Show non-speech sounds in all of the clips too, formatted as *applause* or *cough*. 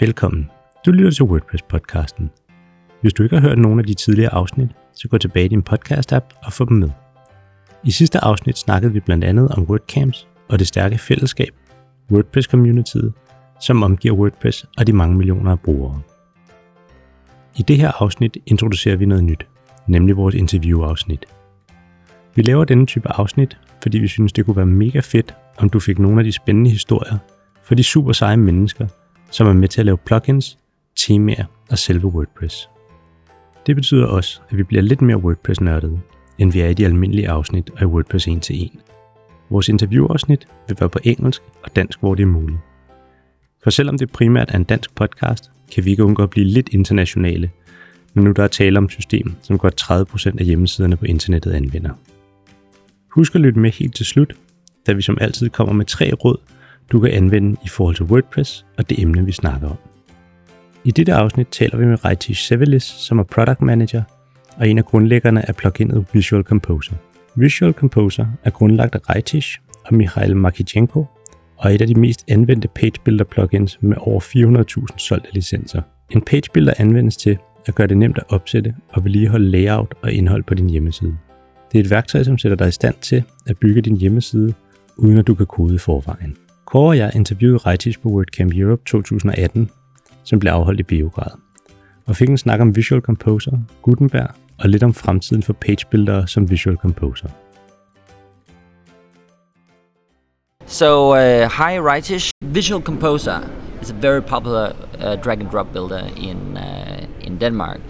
Velkommen. Du lytter til WordPress-podcasten. Hvis du ikke har hørt nogen af de tidligere afsnit, så gå tilbage i din podcast-app og få dem med. I sidste afsnit snakkede vi blandt andet om WordCamps og det stærke fællesskab, WordPress-communityet, som omgiver WordPress og de mange millioner af brugere. I det her afsnit introducerer vi noget nyt, nemlig vores interviewafsnit. Vi laver denne type afsnit, fordi vi synes, det kunne være mega fedt, om du fik nogle af de spændende historier fra de super seje mennesker, som er med til at lave plugins, temaer og selve WordPress. Det betyder også, at vi bliver lidt mere WordPress-nørdede, end vi er i de almindelige afsnit af WordPress 1 til 1. Vores interviewafsnit vil være på engelsk og dansk, hvor det er muligt. For selvom det primært er en dansk podcast, kan vi ikke undgå at blive lidt internationale, men nu der er tale om et system, som godt 30% af hjemmesiderne på internettet anvender. Husk at lytte med helt til slut, da vi som altid kommer med tre råd, du kan anvende i forhold til WordPress og det emne, vi snakker om. I dette afsnit taler vi med Rajtish Sevelis, som er Product Manager og en af grundlæggerne af pluginet Visual Composer. Visual Composer er grundlagt af Rajtish og Mikhail Makichenko, og er et af de mest anvendte page builder plugins med over 400.000 solgte licenser. En page builder anvendes til at gøre det nemt at opsætte og vedligeholde layout og indhold på din hjemmeside. Det er et værktøj, som sætter dig i stand til at bygge din hjemmeside, uden at du kan kode i forvejen. Kåre og jeg interviewede Raitis på WordCamp Europe 2018, som blev afholdt i Beograd, og fik en snak om Visual Composer, Gutenberg og lidt om fremtiden for pagebuildere som Visual Composer. So, uh, hi Raitis. Visual Composer is a very popular uh, drag and drop builder in uh, in Denmark.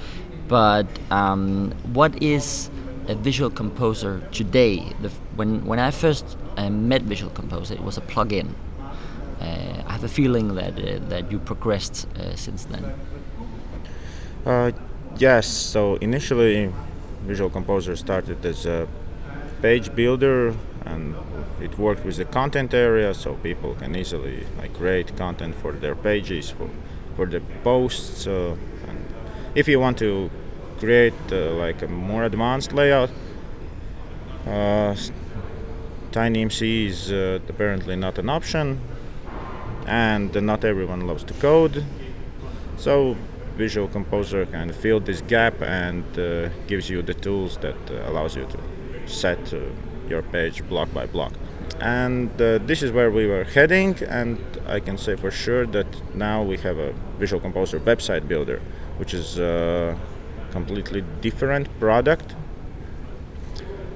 But um, what is a Visual Composer today? The, when when I first uh, met Visual Composer, it was a plugin. Uh, I have a feeling that uh, that you progressed uh, since then. Yes. So initially, Visual Composer started as a page builder, and it worked with the content area, so people can easily like create content for their pages, for for the posts. Uh, and if you want to create uh, like a more advanced layout, uh, TinyMCE is uh, apparently not an option and not everyone loves to code. So Visual Composer kind of this gap and uh, gives you the tools that uh, allows you to set uh, your page block by block. And uh, this is where we were heading, and I can say for sure that now we have a Visual Composer website builder, which is a completely different product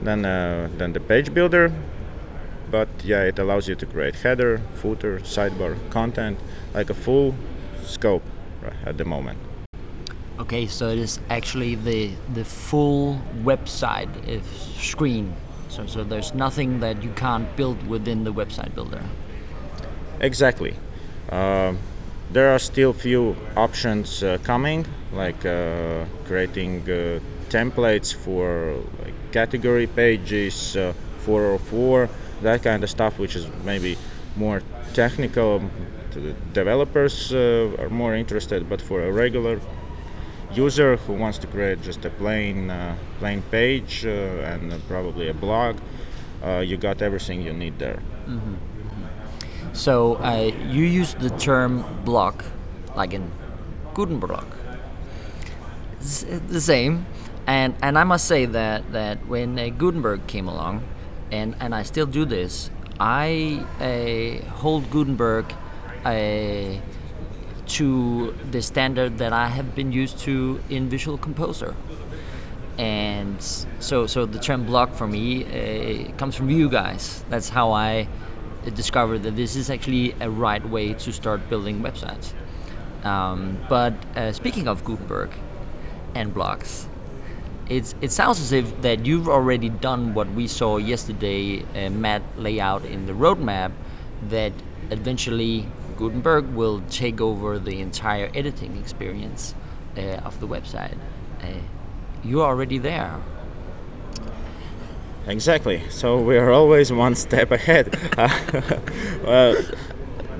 than uh, than the page builder but yeah, it allows you to create header, footer, sidebar, content, like a full scope right, at the moment. Okay, so it is actually the the full website if screen. So so there's nothing that you can't build within the website builder. Exactly. Uh, there are still few options uh, coming, like uh, creating uh, templates for like category pages, 404 that kind of stuff, which is maybe more technical. Developers uh, are more interested, but for a regular user who wants to create just a plain uh, plain page uh, and probably a blog, uh, you got everything you need there. Mm-hmm. So uh, you use the term block, like in Gutenberg. It's the same, and and I must say that that when uh, Gutenberg came along, and and I still do this. I uh, hold Gutenberg uh, to the standard that I have been used to in Visual Composer, and so so the term block for me uh, comes from you guys. That's how I discovered that this is actually a right way to start building websites. Um, but uh, speaking of Gutenberg and blocks, it's it sounds as if that you've already done what we saw yesterday, uh, Matt lay out in the roadmap, that eventually Gutenberg will take over the entire editing experience uh, of the website. Uh, you're already there. Exactly. So we are always one step ahead. *laughs* well,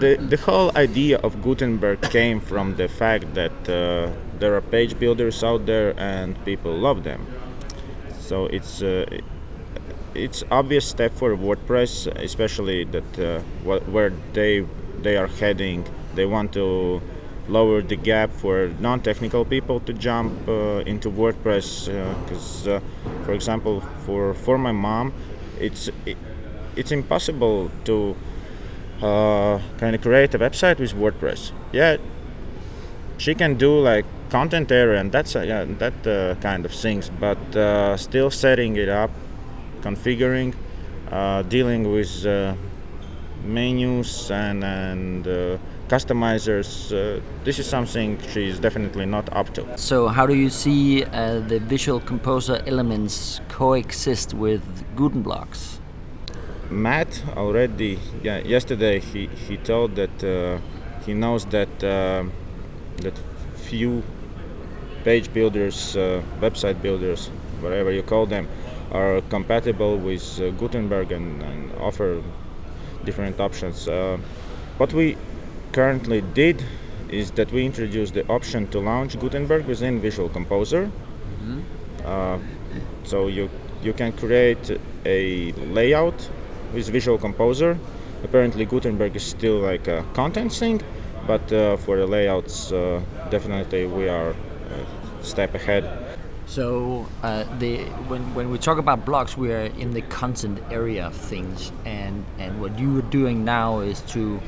the the whole idea of Gutenberg came from the fact that uh, there are page builders out there and people love them. So it's uh, it's obvious step for WordPress, especially that uh, where they they are heading. They want to lower the gap for non-technical people to jump uh, into WordPress. Because, uh, uh, for example, for for my mom, it's it, it's impossible to uh, kind of create a website with WordPress. Yeah, she can do like content area and that's uh, yeah, that uh, kind of things, but uh, still setting it up, configuring, uh, dealing with uh, menus and and customizers. this is something she's definitely not up to. So, how do you see the Visual Composer elements coexist with Gutenblocks? Matt already yeah, yesterday he, he told that uh, he knows that uh, that few page builders, uh, website builders, whatever you call them, are compatible with uh, Gutenberg and, and, offer different options. Uh, what we currently did is that we introduced the option to launch Gutenberg within Visual Composer. Mm-hmm. Uh, so you you can create a layout with Visual Composer. Apparently, Gutenberg is still like a content thing, but uh, for the layouts, uh, definitely we are step ahead. So uh, the when, when we talk about blocks, we are in the content area of things, and and what you are doing now is to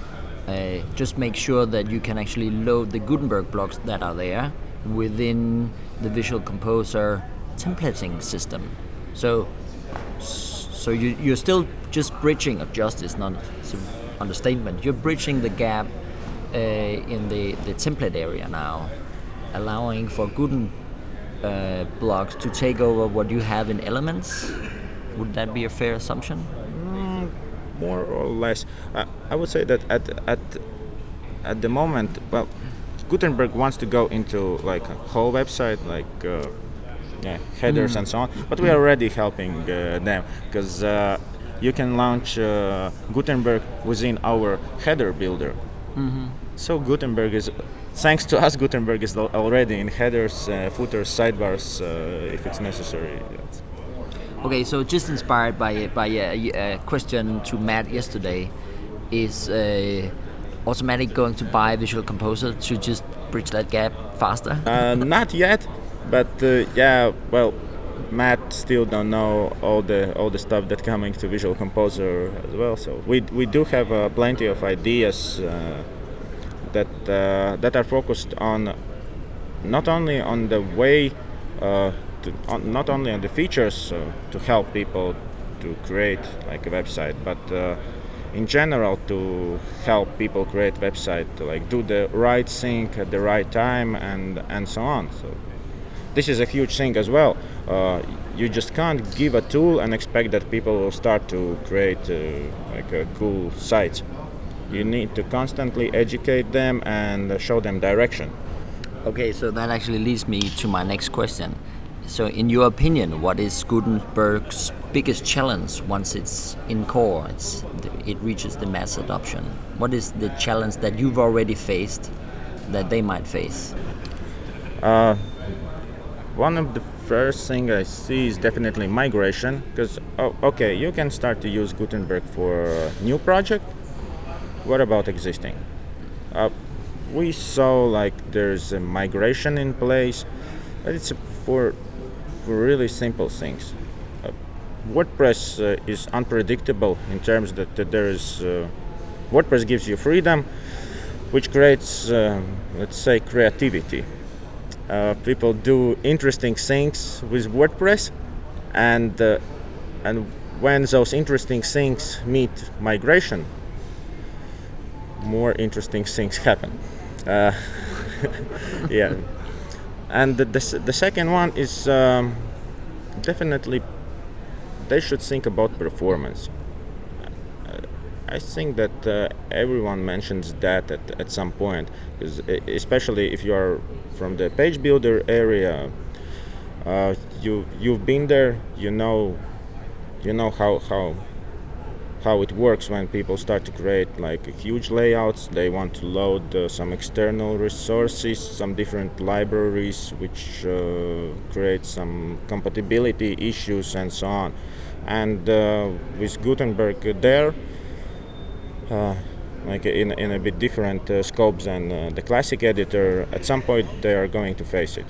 uh, just make sure that you can actually load the Gutenberg blocks that are there within the Visual Composer templating system. So so you, you're still just bridging, of justice, not an understatement. You're bridging the gap uh, in the, the template area now, allowing for Guten uh, blocks to take over what you have in Elements. Would that be a fair assumption? Mm, more or less. Uh, I would say that at at at the moment, well, Gutenberg wants to go into like a whole website, like uh, yeah, headers mm. and so on. But we are already helping uh, them because uh, you can launch uh, Gutenberg within our header builder. Mm-hmm. So Gutenberg is, thanks to us, Gutenberg is already in headers, uh, footers, sidebars uh, if it's necessary. Okay, so just inspired by by a, a question to Matt yesterday, is uh, Automattic going to buy Visual Composer to just bridge that gap faster? not yet but uh, yeah, well, Matt still don't know all the all the stuff that coming to Visual Composer as well. So we we do have uh, plenty of ideas uh, that uh, that are focused on not only on the way, uh, to, on, not only on the features uh, to help people to create like a website, but in general to help people create website, to like do the right thing at the right time and and so on. So this is a huge thing as well. Uh, you just can't give a tool and expect that people will start to create uh, like a cool sites. You need to constantly educate them and show them direction. Okay, so that actually leads me to my next question. So, in your opinion, what is Gutenberg's biggest challenge once it's in core, it's, it reaches the mass adoption? What is the challenge that you've already faced that they might face? Uh, one of the first thing I see is definitely migration because oh, okay you can start to use Gutenberg for a new project what about existing? Uh, we saw like there's a migration in place but it's for, for really simple things. Uh, WordPress uh, is unpredictable in terms that, that there is uh, WordPress gives you freedom which creates uh, let's say creativity. Uh, people do interesting things with WordPress, and and when those interesting things meet migration, more interesting things happen. Uh, *laughs* yeah, and the, the, the second one is um, definitely they should think about performance. I think that uh, everyone mentions that at, at some point, especially if you are from the page builder area. Uh, you you've been there. You know, you know how how how it works when people start to create like huge layouts. They want to load uh, some external resources, some different libraries, which uh, create some compatibility issues and so on. And uh, with Gutenberg there uh, like in, in a bit different uh, scopes than uh, the classic editor, at some point they are going to face it.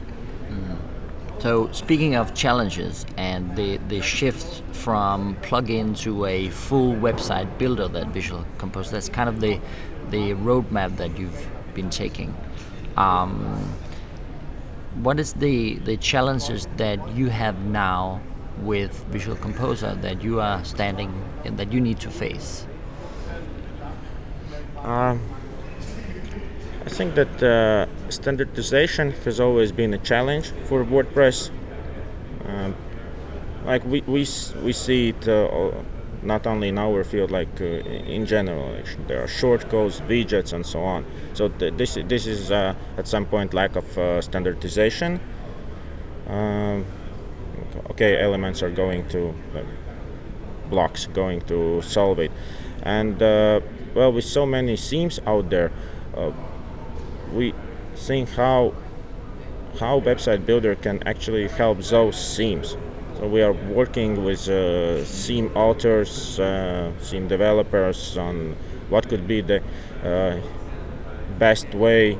So speaking of challenges and the, the shift from plugin to a full website builder that Visual Composer, that's kind of the the roadmap that you've been taking. Um, what is the the challenges that you have now with Visual Composer that you are standing in that you need to face? Um, I think that uh, standardization has always been a challenge for WordPress. Um, like we, we, we see it uh, not only in our field, like uh, in general. There are shortcodes, widgets, and so on. So th- this this is uh, at some point lack of uh, standardization. Um, okay, elements are going to blocks going to solve it, and uh, well, with so many themes out there, uh, we think how how website builder can actually help those themes. So we are working with uh, theme authors, uh, theme developers on what could be the uh, best way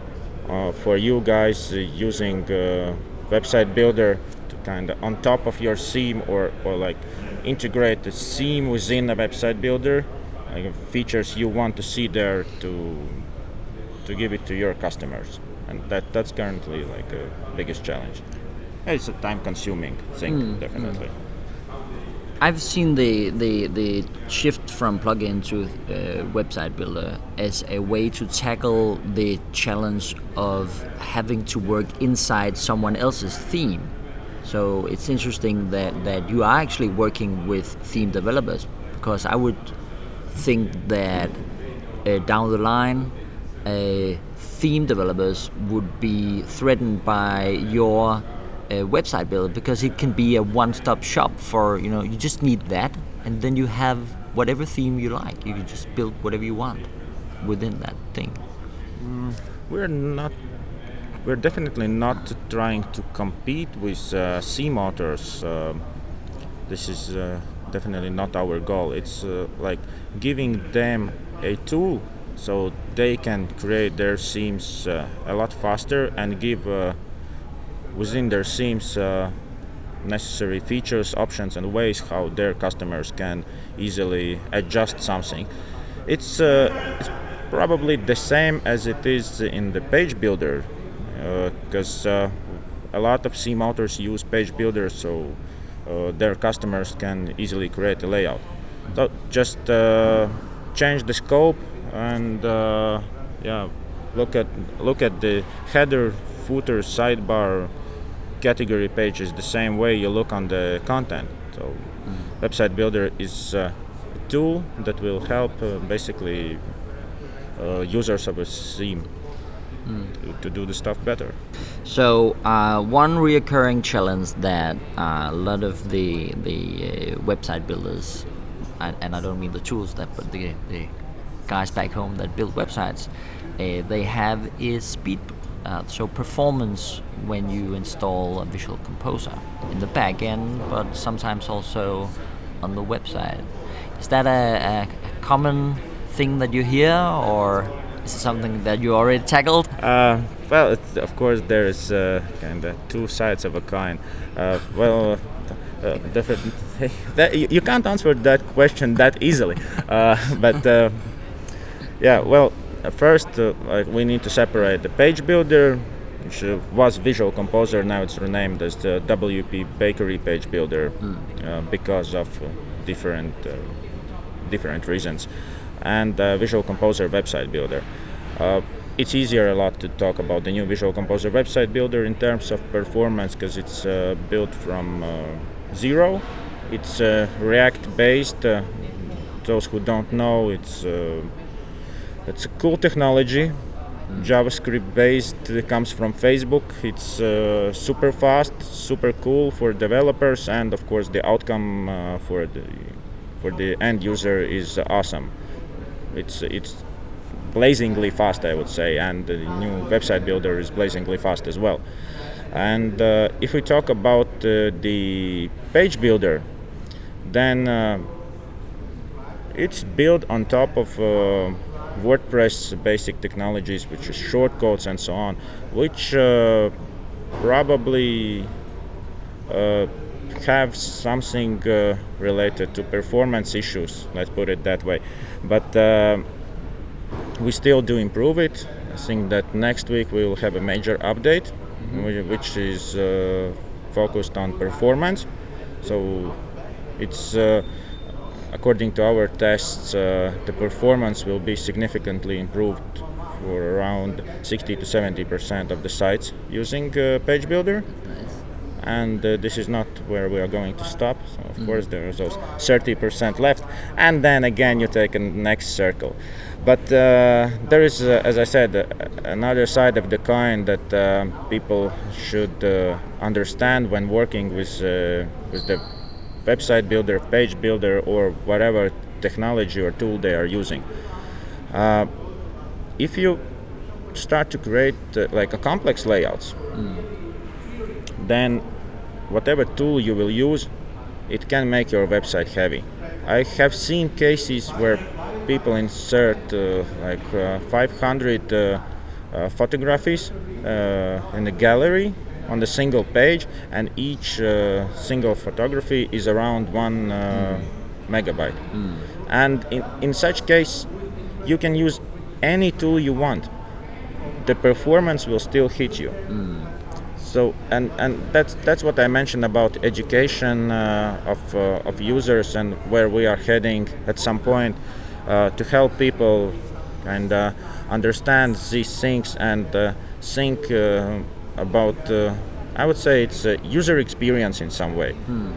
uh, for you guys using uh, website builder to kind of on top of your theme or, or like integrate the theme within a website builder like features you want to see there to to give it to your customers. And that that's currently like a biggest challenge. It's a time consuming thing definitely. I've seen the, the, the shift from plugin to uh, website builder as a way to tackle the challenge of having to work inside someone else's theme. So it's interesting that, that you are actually working with theme developers because I would think that uh, down the line, uh, theme developers would be threatened by your uh, website builder because it can be a one-stop shop for you know you just need that and then you have whatever theme you like. You can just build whatever you want within that thing. We're not we're definitely not trying to compete with uh, theme authors um, this is uh, definitely not our goal. It's uh, like giving them a tool so they can create their themes uh, a lot faster and give uh, within their themes uh, necessary features options and ways how their customers can easily adjust something. It's, uh, it's probably the same as it is in the page builder because uh, a lot of theme authors use page builder so uh, their customers can easily create a layout. So just uh, change the scope and uh, yeah look at look at the header footer sidebar category pages the same way you look on the content. So website builder is uh, a tool that will help uh, basically uh, users of a theme to, to do the stuff better. So uh, one reoccurring challenge that uh, a lot of the the uh, website builders, and, and I don't mean the tools that, but the, the guys back home that build websites, uh, they have is speed. Uh, so performance when you install a Visual Composer in the back end, but sometimes also on the website. Is that a, a common thing that you hear, or is it something that you already tackled? Uh, well, it, of course, there is uh, kind of two sides of a coin. Uh, well, uh, definitely, *laughs* that, you, you can't answer that question that easily. Uh, but uh, yeah, well, first uh, like we need to separate the page builder, which uh, was Visual Composer. Now it's renamed as the WP Bakery Page Builder uh, because of uh, different uh, different reasons, and uh, Visual Composer Website Builder. Uh, it's easier a lot to talk about the new Visual Composer Website Builder in terms of performance because it's uh, built from uh, zero. It's uh, React based. Uh, those who don't know, it's uh, it's a cool technology. JavaScript based. It comes from Facebook. It's uh, super fast, super cool for developers, and of course the outcome uh, for the for the end user is awesome. It's it's blazingly fast, I would say, and the new website builder is blazingly fast as well. And uh, if we talk about uh, the page builder, then uh, it's built on top of uh, WordPress basic technologies, which is shortcodes and so on, which uh, probably uh, have something uh, related to performance issues. Let's put it that way. But uh, we still do improve it. I think that next week we will have a major update, mm-hmm. which is uh, focused on performance. So it's uh, according to our tests, uh, the performance will be significantly improved for around 60 to 70 percent of the sites using uh, Page Builder. And uh, this is not where we are going to stop. So of mm-hmm. course there is those 30 percent left, and then again you take a next circle. But uh, there is, uh, as I said, uh, another side of the coin that people should understand when working with with the website builder, page builder, or whatever technology or tool they are using. Uh, if you start to create uh, like a complex layouts, mm. then whatever tool you will use, it can make your website heavy. I have seen cases where people insert uh, like uh, 500 uh, uh, photographies in the gallery on the single page, and each uh, single photography is around one uh, mm. megabyte. Mm. And in, in such case, you can use any tool you want. The performance will still hit you. Mm. So and and that's that's what I mentioned about education uh, of uh, of users and where we are heading at some point uh, to help people and uh, understand these things and think about uh, I would say it's a user experience in some way. Hmm.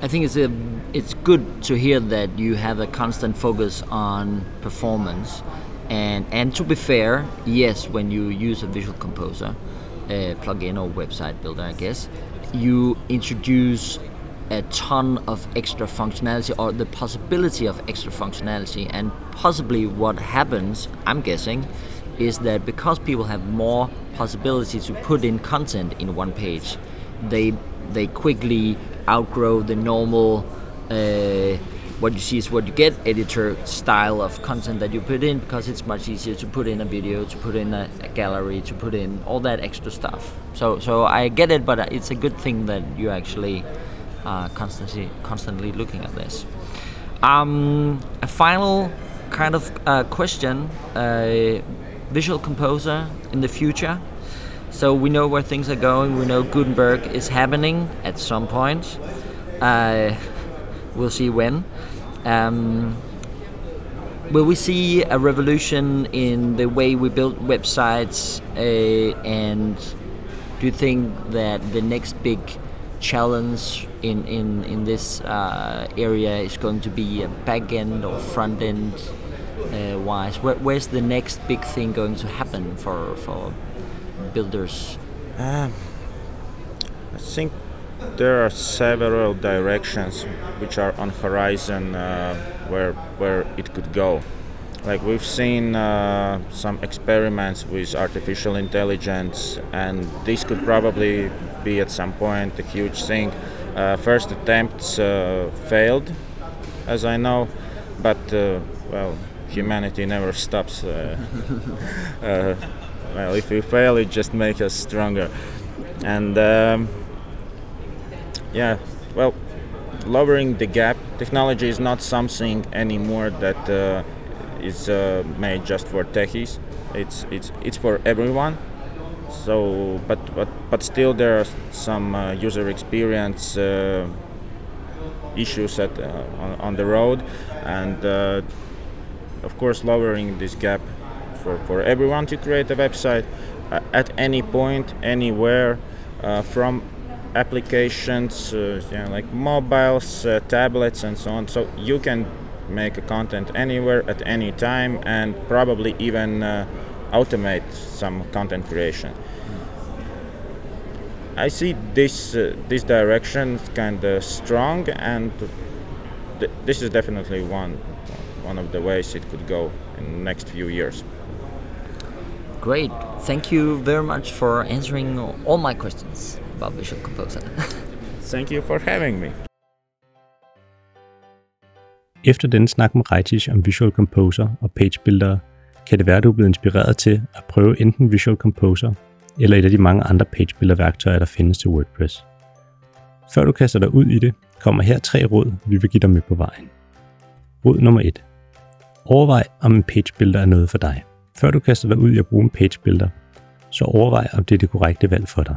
I think it's a it's good to hear that you have a constant focus on performance, and and to be fair, yes, when you use a Visual Composer uh, plugin or website builder, I guess you introduce a ton of extra functionality or the possibility of extra functionality, and possibly what happens, I'm guessing, is that because people have more possibility to put in content in one page, they they quickly outgrow the normal uh, what you see is what you get editor style of content that you put in because it's much easier to put in a video to put in a, a, gallery to put in all that extra stuff. So so i get it but it's a good thing that you actually uh, constantly constantly looking at this. Um, a final kind of uh, question uh, visual composer in the future. So we know where things are going. We know Gutenberg is happening at some point. Uh, we'll see when. Um, will we see a revolution in the way we build websites? Uh, and do you think that the next big challenge in in in this uh, area is going to be a back end or front end? Uh, wise? Where, where's the next big thing going to happen for for builders? Um, I think there are several directions which are on horizon uh, where where it could go. Like we've seen uh, some experiments with artificial intelligence, and this could probably be at some point a huge thing. Uh, first attempts uh, failed, as I know, but uh, well, humanity never stops. Uh, uh, well, if we fail, it just makes us stronger. And um, yeah, well, lowering the gap. Technology is not something anymore that uh, is uh, made just for techies. It's it's it's for everyone. So, but but but still, there are some uh, user experience uh, issues at on, on, the road, and of course lowering this gap for, for everyone to create a website uh, at any point anywhere uh, from applications uh, you know, like mobiles uh, tablets and so on. So you can make a content anywhere at any time and probably even uh, automate some content creation. I see this uh, this direction kind of strong and th- this is definitely one one of the ways it could go in the next few years. Great. Thank you very much for answering all my questions about Visual Composer. *laughs* Thank you for having me. Efter den snak med Reitich om Visual Composer og Page Builder, kan det være, at du er blevet inspireret til at prøve enten Visual Composer eller et af de mange andre Page Builder værktøjer, der findes til WordPress. Før du kaster dig ud i det, kommer her tre råd, vi vil give dig med på vejen. Råd nummer 1. Overvej, om en page builder er noget for dig. Før du kaster dig ud i at bruge en page builder, så overvej, om det er det korrekte valg for dig.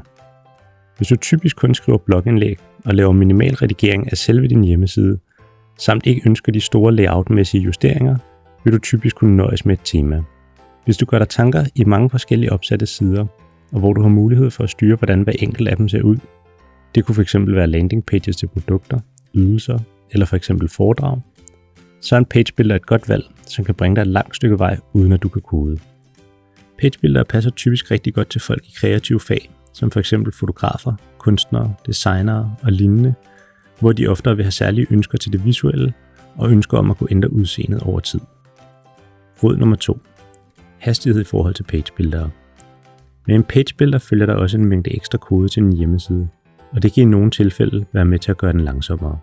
Hvis du typisk kun skriver blogindlæg og laver minimal redigering af selve din hjemmeside, samt ikke ønsker de store layoutmæssige justeringer, vil du typisk kunne nøjes med et tema. Hvis du gør dig tanker i mange forskellige opsatte sider, og hvor du har mulighed for at styre, hvordan hver enkelt af dem ser ud, det kunne fx være landing pages til produkter, ydelser eller for eksempel foredrag, så er en page builder et godt valg, som kan bringe dig et langt stykke vej, uden at du kan kode. Pagebuilder passer typisk rigtig godt til folk i kreative fag, som f.eks. fotografer, kunstnere, designere og lignende, hvor de oftere vil have særlige ønsker til det visuelle og ønsker om at kunne ændre udseendet over tid. Råd nummer 2. Hastighed i forhold til pagebuildere. Med en pagebuilder følger der også en mængde ekstra kode til din hjemmeside, og det kan i nogle tilfælde være med til at gøre den langsommere.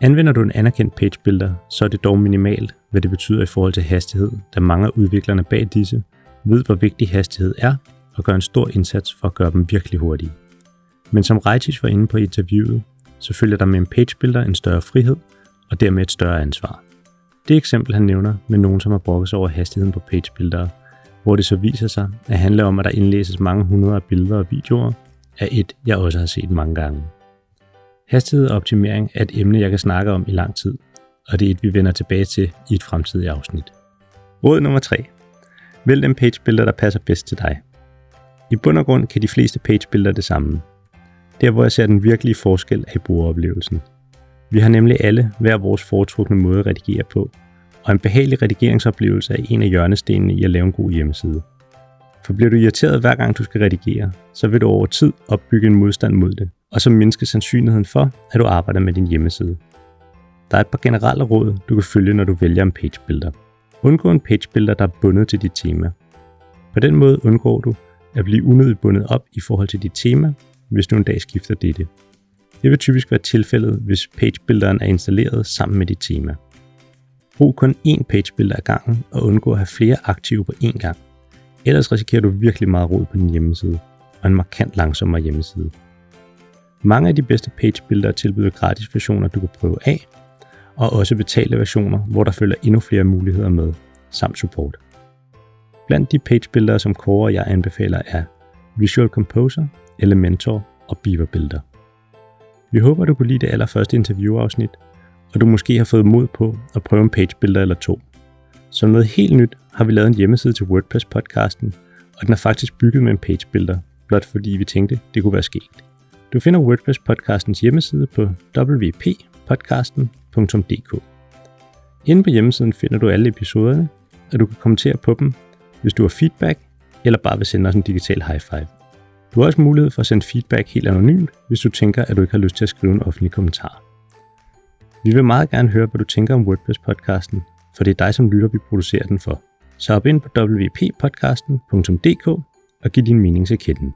Anvender du en anerkendt page builder, så er det dog minimalt, hvad det betyder i forhold til hastighed, da mange af udviklerne bag disse ved, hvor vigtig hastighed er, og gør en stor indsats for at gøre dem virkelig hurtige. Men som Reitich var inde på interviewet, så følger der med en page builder en større frihed, og dermed et større ansvar. Det eksempel, han nævner med nogen, som har brokket sig over hastigheden på page builder, hvor det så viser sig at handle om, at der indlæses mange hundrede billeder og videoer, er et, jeg også har set mange gange. Hastighed og optimering er et emne, jeg kan snakke om i lang tid, og det er et, vi vender tilbage til i et fremtidigt afsnit. Råd nummer 3. Vælg den page builder, der passer bedst til dig. I bund og grund kan de fleste page det samme. Der hvor jeg ser den virkelige forskel er i brugeroplevelsen. Vi har nemlig alle hver vores foretrukne måde at redigere på, og en behagelig redigeringsoplevelse er en af hjørnestenene i at lave en god hjemmeside. For bliver du irriteret hver gang du skal redigere, så vil du over tid opbygge en modstand mod det, og så mindske sandsynligheden for, at du arbejder med din hjemmeside. Der er et par generelle råd, du kan følge, når du vælger en page builder. Undgå en page builder, der er bundet til dit tema. På den måde undgår du at blive unødigt bundet op i forhold til dit tema, hvis du en dag skifter dette. Det vil typisk være tilfældet, hvis pagebuilderen er installeret sammen med dit tema. Brug kun én pagebuilder ad gangen og undgå at have flere aktive på én gang. Ellers risikerer du virkelig meget rod på din hjemmeside og en markant langsommere hjemmeside. Mange af de bedste pagebuildere tilbyder gratis versioner, du kan prøve af, og også betalte versioner, hvor der følger endnu flere muligheder med, samt support. Blandt de pagebuildere, som Kåre og jeg anbefaler, er Visual Composer, Elementor og Beaver Builder. Vi håber, du kunne lide det allerførste interviewafsnit, og du måske har fået mod på at prøve en pagebuilder eller to. Som noget helt nyt har vi lavet en hjemmeside til WordPress-podcasten, og den er faktisk bygget med en pagebuilder, blot fordi vi tænkte, det kunne være sket. Du finder WordPress-podcastens hjemmeside på wppodcasten.dk. Inde på hjemmesiden finder du alle episoderne, og du kan kommentere på dem, hvis du har feedback, eller bare vil sende os en digital high five. Du har også mulighed for at sende feedback helt anonymt, hvis du tænker, at du ikke har lyst til at skrive en offentlig kommentar. Vi vil meget gerne høre, hvad du tænker om WordPress-podcasten, for det er dig som lytter, vi producerer den for. Så op ind på wppodcasten.dk og giv din mening til kenden.